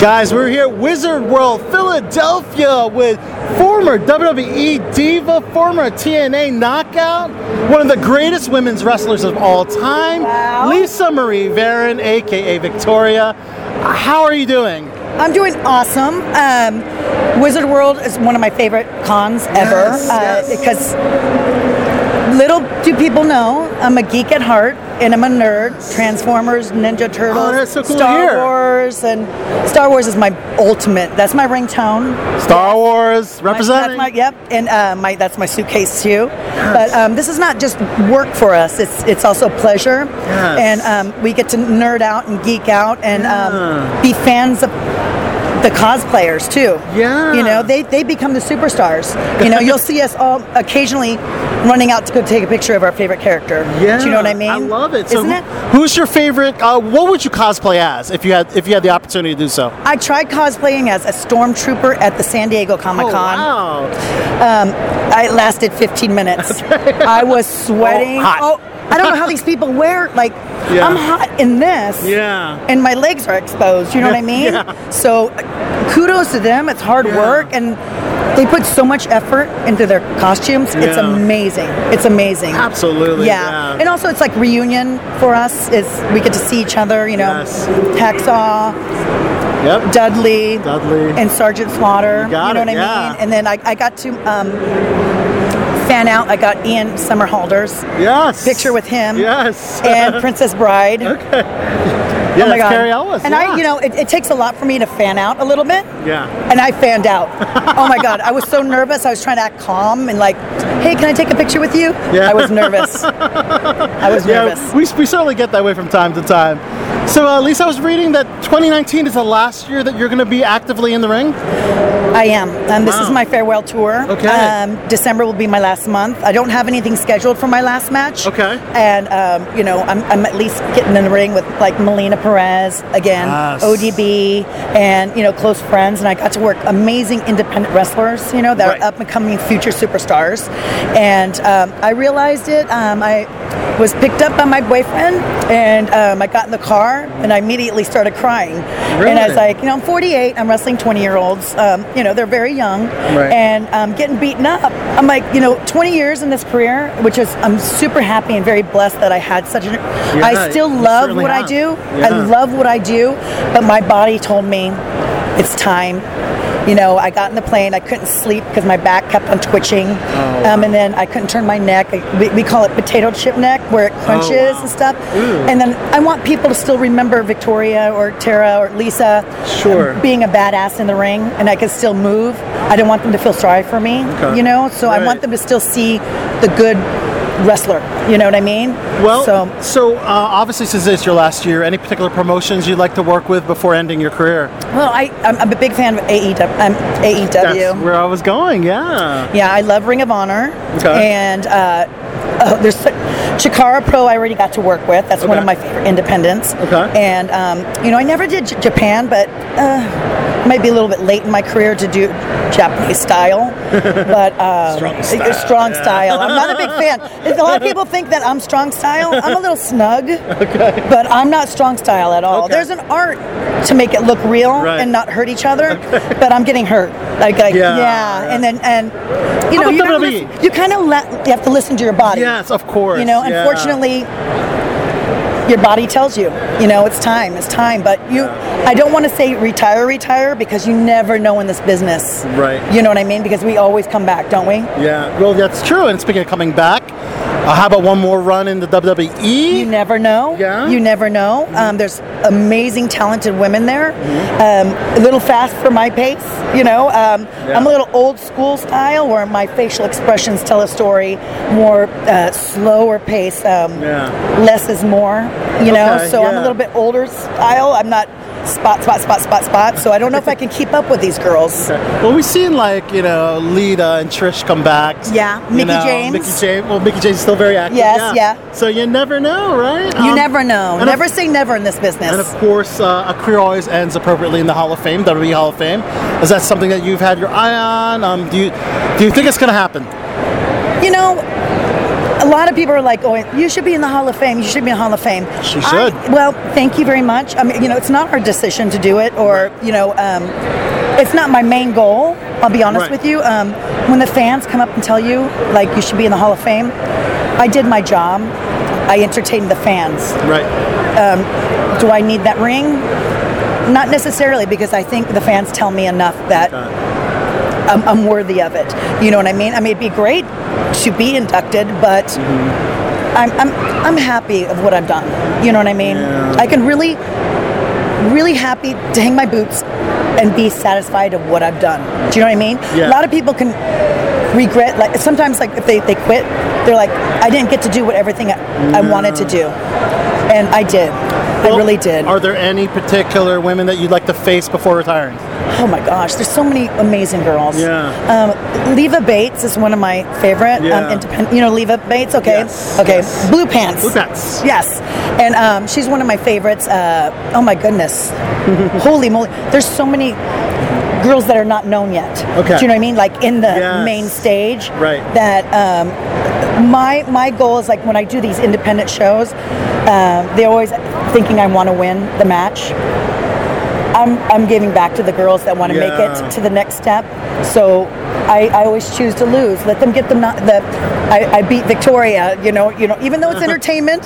Guys, we're here at Wizard World, Philadelphia, with former WWE Diva, former TNA Knockout, one of the greatest women's wrestlers of all time, Wow. Lisa Marie Varon, aka Victoria. How are you doing? I'm doing awesome. Um, Wizard World is one of my favorite cons ever Yes, uh, yes. because little do people know I'm a geek at heart and I'm a nerd. Transformers, Ninja Turtles, Oh, so cool Star. Wars, and Star Wars is my ultimate. That's my ringtone. Star Wars My- representing. That's my, yep, and uh, my that's my suitcase too. But um, this is not just work for us; it's it's also pleasure, Yes. and um, we get to nerd out and geek out and Yeah. um, be fans of the cosplayers too. Yeah. you know they they become the superstars. You know, you'll see us all occasionally running out to go take a picture of our favorite character. yeah, do you know what I mean? I love it. Isn't so, it? who's your favorite? Uh, what would you cosplay as if you had if you had the opportunity to do so? I tried cosplaying as a stormtrooper at the San Diego Comic Con. Oh, wow. I lasted 15 minutes. I was sweating. Oh, hot. Oh, I don't know how these people wear like Yeah. I'm hot in this. Yeah. And my legs are exposed, you know what I mean? Yeah. So kudos to them. It's hard Yeah. work and they put so much effort into their costumes. It's amazing. It's amazing. Absolutely. Yeah. And also it's like reunion for us is we get to see each other, you know. Yes. Hacksaw, Yep. Dudley, Dudley. and Sergeant Slaughter. You got know it, what I mean? And then I, I got to um, fan out. I got Ian Somerhalder's yes. picture with him Yes. and Princess Bride. Oh yeah, oh my god! Cary Elwes. and yeah. I, you know, it, it takes a lot for me to fan out a little bit. Yeah. And I fanned out. oh my god! I was so nervous. I was trying to act calm and like, hey, can I take a picture with you? Yeah. I was nervous. I was nervous. Yeah, we, we certainly get that way from time to time. So, uh, Lisa, I was reading that 2019 is the last year that you're going to be actively in the ring. I am. Um, this Wow. is my farewell tour. Okay. Um, December will be my last month. I don't have anything scheduled for my last match. Okay. And um, you know, I'm, I'm at least getting in the ring with like Melina Perez again, Yes. ODB, and you know, close friends. And I got to work amazing independent wrestlers. You know, that Right. are up and coming future superstars. And um, I realized it. Um, I was picked up by my boyfriend, and um, I got in the car, and I immediately started crying. And I was like, you know, I'm 48. I'm wrestling 20 year olds. Um, you know, they're very young, Right. and um, getting beaten up. I'm like, you know, 20 years in this career, which is I'm super happy and very blessed that I had such an. I still love what I do. Yeah. I love what I do, but my body told me it's time. You know, I got in the plane. I couldn't sleep because my back kept on twitching, Oh, um, and then I couldn't turn my neck. We, we call it potato chip neck, where it crunches Oh, wow. and stuff. Ooh. And then I want people to still remember Victoria or Tara or Lisa Sure. being a badass in the ring, and I could still move. I don't want them to feel sorry for me, Okay. you know. So I want them to still see the good wrestler. You know what I mean? Well, so so, uh, obviously, since it's your last year, any particular promotions you'd like to work with before ending your career? well, I I'm, I'm a big fan of AEW. Um, AEW. That's where I was going. Yeah. Yeah, I love Ring of Honor. Okay. And uh, oh, there's Chikara Pro. I already got to work with. That's one of my favorite independents. Okay. And um, you know, I never did J- Japan, but uh, might be a little bit late in my career to do Japanese style. but um, Strong style, strong yeah. style. I'm not a big fan. A lot of people think that I'm strong style. I'm a little snug. Okay. But I'm not strong style at all. Okay. There's an art to make it look real Right. and not hurt each other. But I'm getting hurt. Like, like Yeah, yeah, yeah. and then and you How know, you, listen- you kind of let you have to listen to your body. Yes, of course. You know, yeah. unfortunately, your body tells you, you know, it's time, it's time. But you, I don't want to say retire, retire, because you never know in this business. Right. You know what I mean? Because we always come back, don't we? Yeah, well, that's true. And speaking of coming back, uh, how about one more run in the WWE? You never know. Yeah? You never know. Um, there's amazing, talented women there. Mm-hmm. Um, a little fast for my pace, you know. Um, Yeah. I'm a little old school style where my facial expressions tell a story, more uh, slower pace. Um, Yeah. Less is more, you know. Okay, so I'm a little bit older style. I'm not spot, spot, spot, spot, spot. So I don't know if I can keep up with these girls. Well, we've seen like you know Lita and Trish come back. Yeah, You Mickie know, James. Mickie James. Well, Mickie James is still very active. Yes, yeah. So you never know, right? You Um, never know. Never Of, say never in this business. and of course, uh, a career always ends appropriately in the Hall of Fame, WWE Hall of Fame. Is that something that you've had your eye on? Um, do you do you think it's going to happen? You know, a lot of people are like, "Oh, you should be in the Hall of Fame. You should be in the Hall of Fame." She I- should. well, thank you very much. I mean, you know, it's not our decision to do it, or you know, um, it's not my main goal. I'll be honest Right. with you. Um, when the fans come up and tell you like you should be in the Hall of Fame, I did my job. I entertained the fans. Right. Do I need that ring? Not necessarily, because I think the fans tell me enough that I'm, I'm worthy of it. You know what I mean? I mean, it'd be great to be inducted, but mm-hmm. I'm, I'm, I'm happy of what I've done. You know what I mean? Yeah. I can really, really happy to hang my boots and be satisfied of what I've done. Do you know what I mean? Yeah. A lot of people can regret, like sometimes, like if they, they quit, they're like, I didn't get to do what everything I, I mm. wanted to do, and I did. I really did. Are there any particular women that you'd like to face before retiring? Oh my gosh, there's so many amazing girls. Yeah. Um, Leva Bates is one of my favorite. Yeah. Um, independent, you know Leva Bates, okay? Yes, Okay. yes. Blue Pants. Blue Pants. Yes. And um, she's one of my favorites. Uh, oh my goodness. Holy moly. There's so many girls that are not known yet. Okay. Do you know what I mean? Like in the Yes. main stage. Right. That um, my my goal is like when I do these independent shows, uh, they're always thinking I want to win the match. I'm, I'm giving back to the girls that want to Yeah. make it to the next step. So I, I always choose to lose. Let them get the not the. I, I beat Victoria. You know. You know. Even though it's entertainment,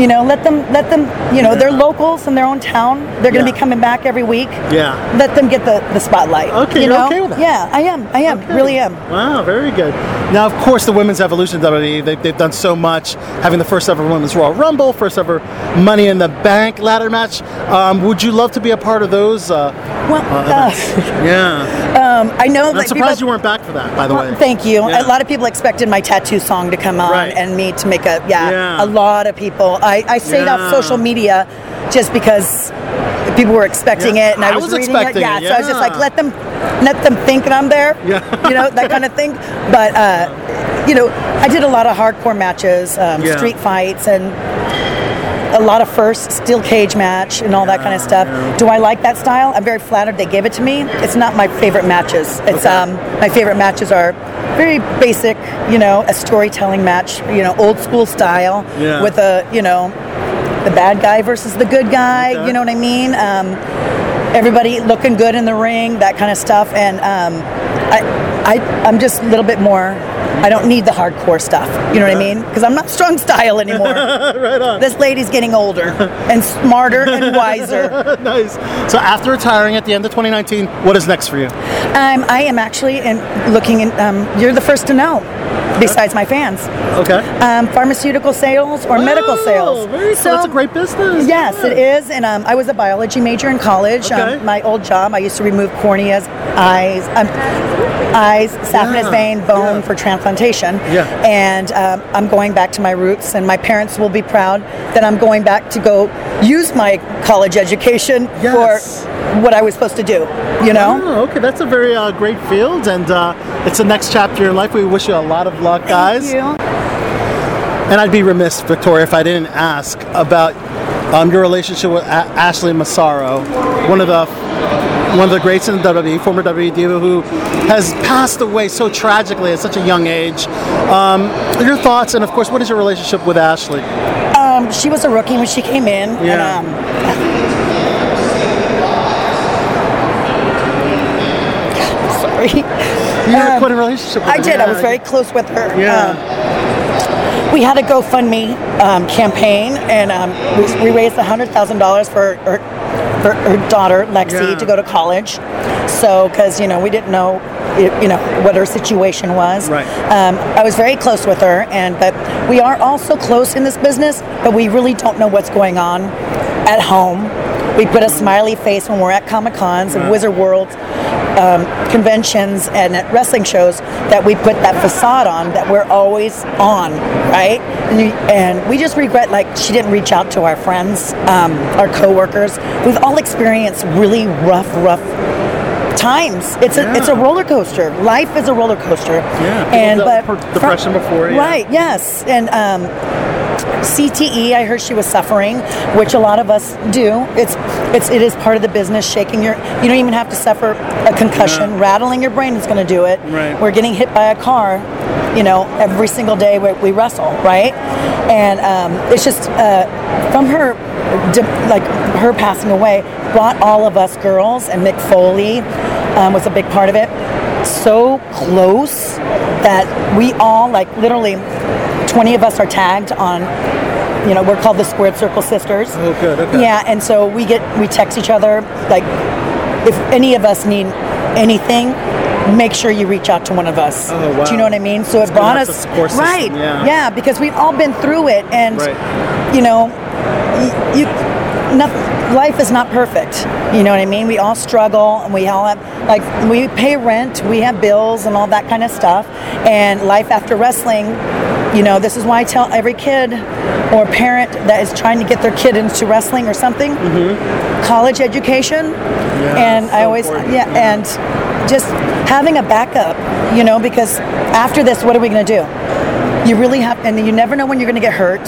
you know. Let them. Let them. You know. They're locals in their own town. They're going to Yeah. be coming back every week. Yeah. Let them get the, the spotlight. Okay, You you're know? okay with that? Yeah, I am. I am. Okay. Really am. Wow, very good. Now, of course, the women's evolution WWE, they've, they've done so much, having the first ever women's Royal Rumble, first ever Money in the Bank ladder match. Um, would you love to be a part of those? Uh, Well, uh, events? yeah. um, I know I'm surprised people, you weren't back for that, by the way. Thank you. Yeah. A lot of people expected my tattoo song to come on Right. and me to make a yeah, Yeah. A lot of people. I, I stayed Yeah. off social media just because people were expecting Yeah. it and I, I was, was reading expecting it. Yeah, it, so I was just like, let them let them think that I'm there. Yeah. You know that kind of thing. But uh, you know, I did a lot of hardcore matches, um, Yeah. street fights, and a lot of first steel cage match and all that kind of stuff. yeah. Do I like that style? I'm very flattered they gave it to me. It's not my favorite matches. It's Okay. um my favorite matches are very basic, you know, a storytelling match, you know, old school style Yeah. with a, you know, the bad guy versus the good guy, Okay. you know what I mean? Um, everybody looking good in the ring, that kind of stuff and um, I I I'm just a little bit more I don't need the hardcore stuff. You know what I mean? Because I'm not strong style anymore. right on. This lady's getting older and smarter and wiser. nice. So after retiring at the end of 2019, what is next for you? Um, I am actually in, looking in. Um, you're the first to know, besides my fans. Okay. Um, pharmaceutical sales or medical Oh, sales. Very cool. That's a great business. Yes, Yeah. it is. And um, I was a biology major in college. Okay. Um, my old job, I used to remove corneas, eyes, um, eyes, saphenous Yeah, vein, bone yeah. for transplantation. Yeah. And um, I'm going back to my roots, and my parents will be proud that I'm going back to go use my college education Yes. for what I was supposed to do. You know. Oh, okay. That's a very uh, great field, and uh, it's the next chapter in life. We wish you a lot of luck, guys. Thank you. And I'd be remiss, Victoria, if I didn't ask about um, your relationship with a- Ashley Massaro, one of the one of the greats in the WWE, former WWE diva who has passed away so tragically at such a young age. Um, your thoughts, and of course, what is your relationship with Ashley? Um, she was a rookie when she came in. Yeah. And, um, sorry. You had Um, quite a relationship with I her. did. I was very close with her. Yeah. Um, we had a GoFundMe um, campaign, and um, we, we raised hundred thousand dollars for her, for her daughter Lexi Yeah. to go to college. So, because you know, we didn't know, you know, what her situation was. Right. Um, I was very close with her, and but we are also close in this business, but we really don't know what's going on at home. We put a smiley face when we're at Comic Cons and Yeah. Wizard World um, conventions and at wrestling shows that we put that facade on that we're always on, right? And, you, and we just regret like she didn't reach out to our friends, um, our coworkers. We've all experienced really rough, rough times. It's a it's a roller coaster. Life is a roller coaster. Yeah, and but depression before, yeah. right? Yes, and um, CTE. I heard she was suffering, which a lot of us do. It's it's it is part of the business. Shaking your, you don't even have to suffer a concussion. Yeah. Rattling your brain is going to do it. Right. We're getting hit by a car, you know, every single day we, we wrestle, right? And um, it's just uh, from her, like her passing away, brought all of us girls, and Mick Foley um, was a big part of it. So close that we all, like literally, 20 of us are tagged on. You know, we're called the Squared Circle Sisters. Oh, good, okay. Yeah, and so we get we text each other like if any of us need anything, make sure you reach out to one of us. Oh, wow. Do you know what I mean? So It's it brought us the support system, right. yeah. because we've all been through it, and Right. you know, y- you, not, life is not perfect. You know what I mean? We all struggle, and we all have like we pay rent, we have bills, and all that kind of stuff. And life after wrestling, you know, this is why I tell every kid or parent that is trying to get their kid into wrestling or something, mm-hmm. college education, and I always important. yeah, and just having a backup, you know, because after this, what are we going to do? You really have, and you never know when you're going to get hurt,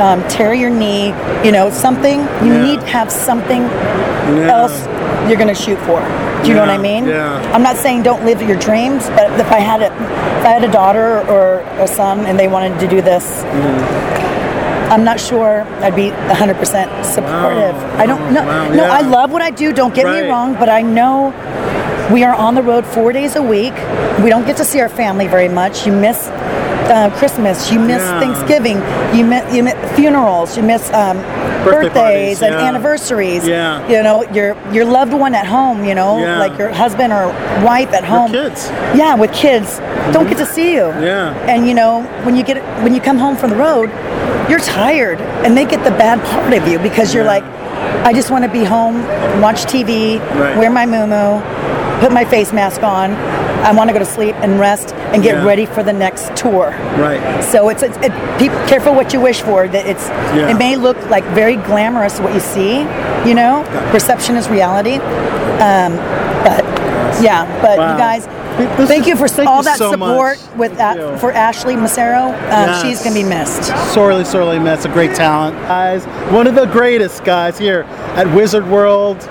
um, tear your knee, you know, something. You Yeah. need to have something Yeah. else you're going to shoot for. Do you know what I mean? yeah. I'm not saying don't live your dreams, but if I had a, if I had a daughter or a son and they wanted to do this, Mm-hmm. I'm not sure I'd be 100% supportive. I don't know. wow, no, yeah. I love what I do. Don't get Right. me wrong, but I know we are on the road four days a week. We don't get to see our family very much. You miss uh, Christmas. You miss Yeah. Thanksgiving. You miss, you miss funerals. You miss um, Birthday birthdays parties, and yeah. anniversaries. Yeah. You know your your loved one at home. You know, Yeah. like your husband or wife at home. kids. Yeah, with kids, don't get to see you. Yeah. And you know when you get when you come home from the road, you're tired, and they get the bad part of you because you're like, I just want to be home, watch TV, Right. wear my muumuu, put my face mask on. I want to go to sleep and rest and get Yeah. ready for the next tour. Right. So it's, it's it, pe- careful what you wish for. That it's Yeah. it may look like very glamorous what you see, you know. Perception is reality. Um, but yeah, but Wow. you guys, This thank is- you for thank all you that so support much. with that for Ashley Massaro. Um, Yes. She's gonna be missed. sorely, sorely missed. A great talent, guys. One of the greatest guys here at Wizard World,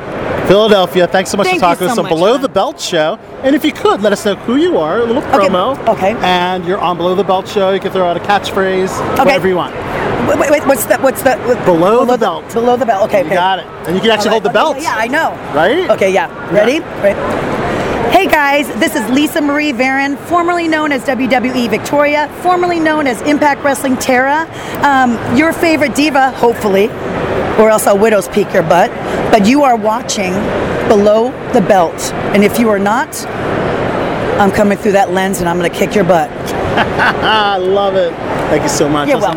Philadelphia. Thanks so much Thank for talking to us so on Below man. the Belt Show. And if you could, let us know who you are. A little promo. okay. okay. And you're on Below the Belt Show. You can throw out a catchphrase, okay. whatever you want. Wait, wait, what's the what's the what- Below the belt. Below the belt. Okay, You okay. got it. And you can actually hold the Okay, belt. Yeah, I know. Right? Okay, yeah. Ready? Right. Hey guys, this is Lisa Marie Varon, formerly known as WWE Victoria, formerly known as Impact Wrestling Tara, um, your favorite diva, hopefully, or else I'll widow's peak your butt. But you are watching Below the Belt, and if you are not, I'm coming through that lens and I'm gonna kick your butt. I love it. Thank you so much. You're welcome.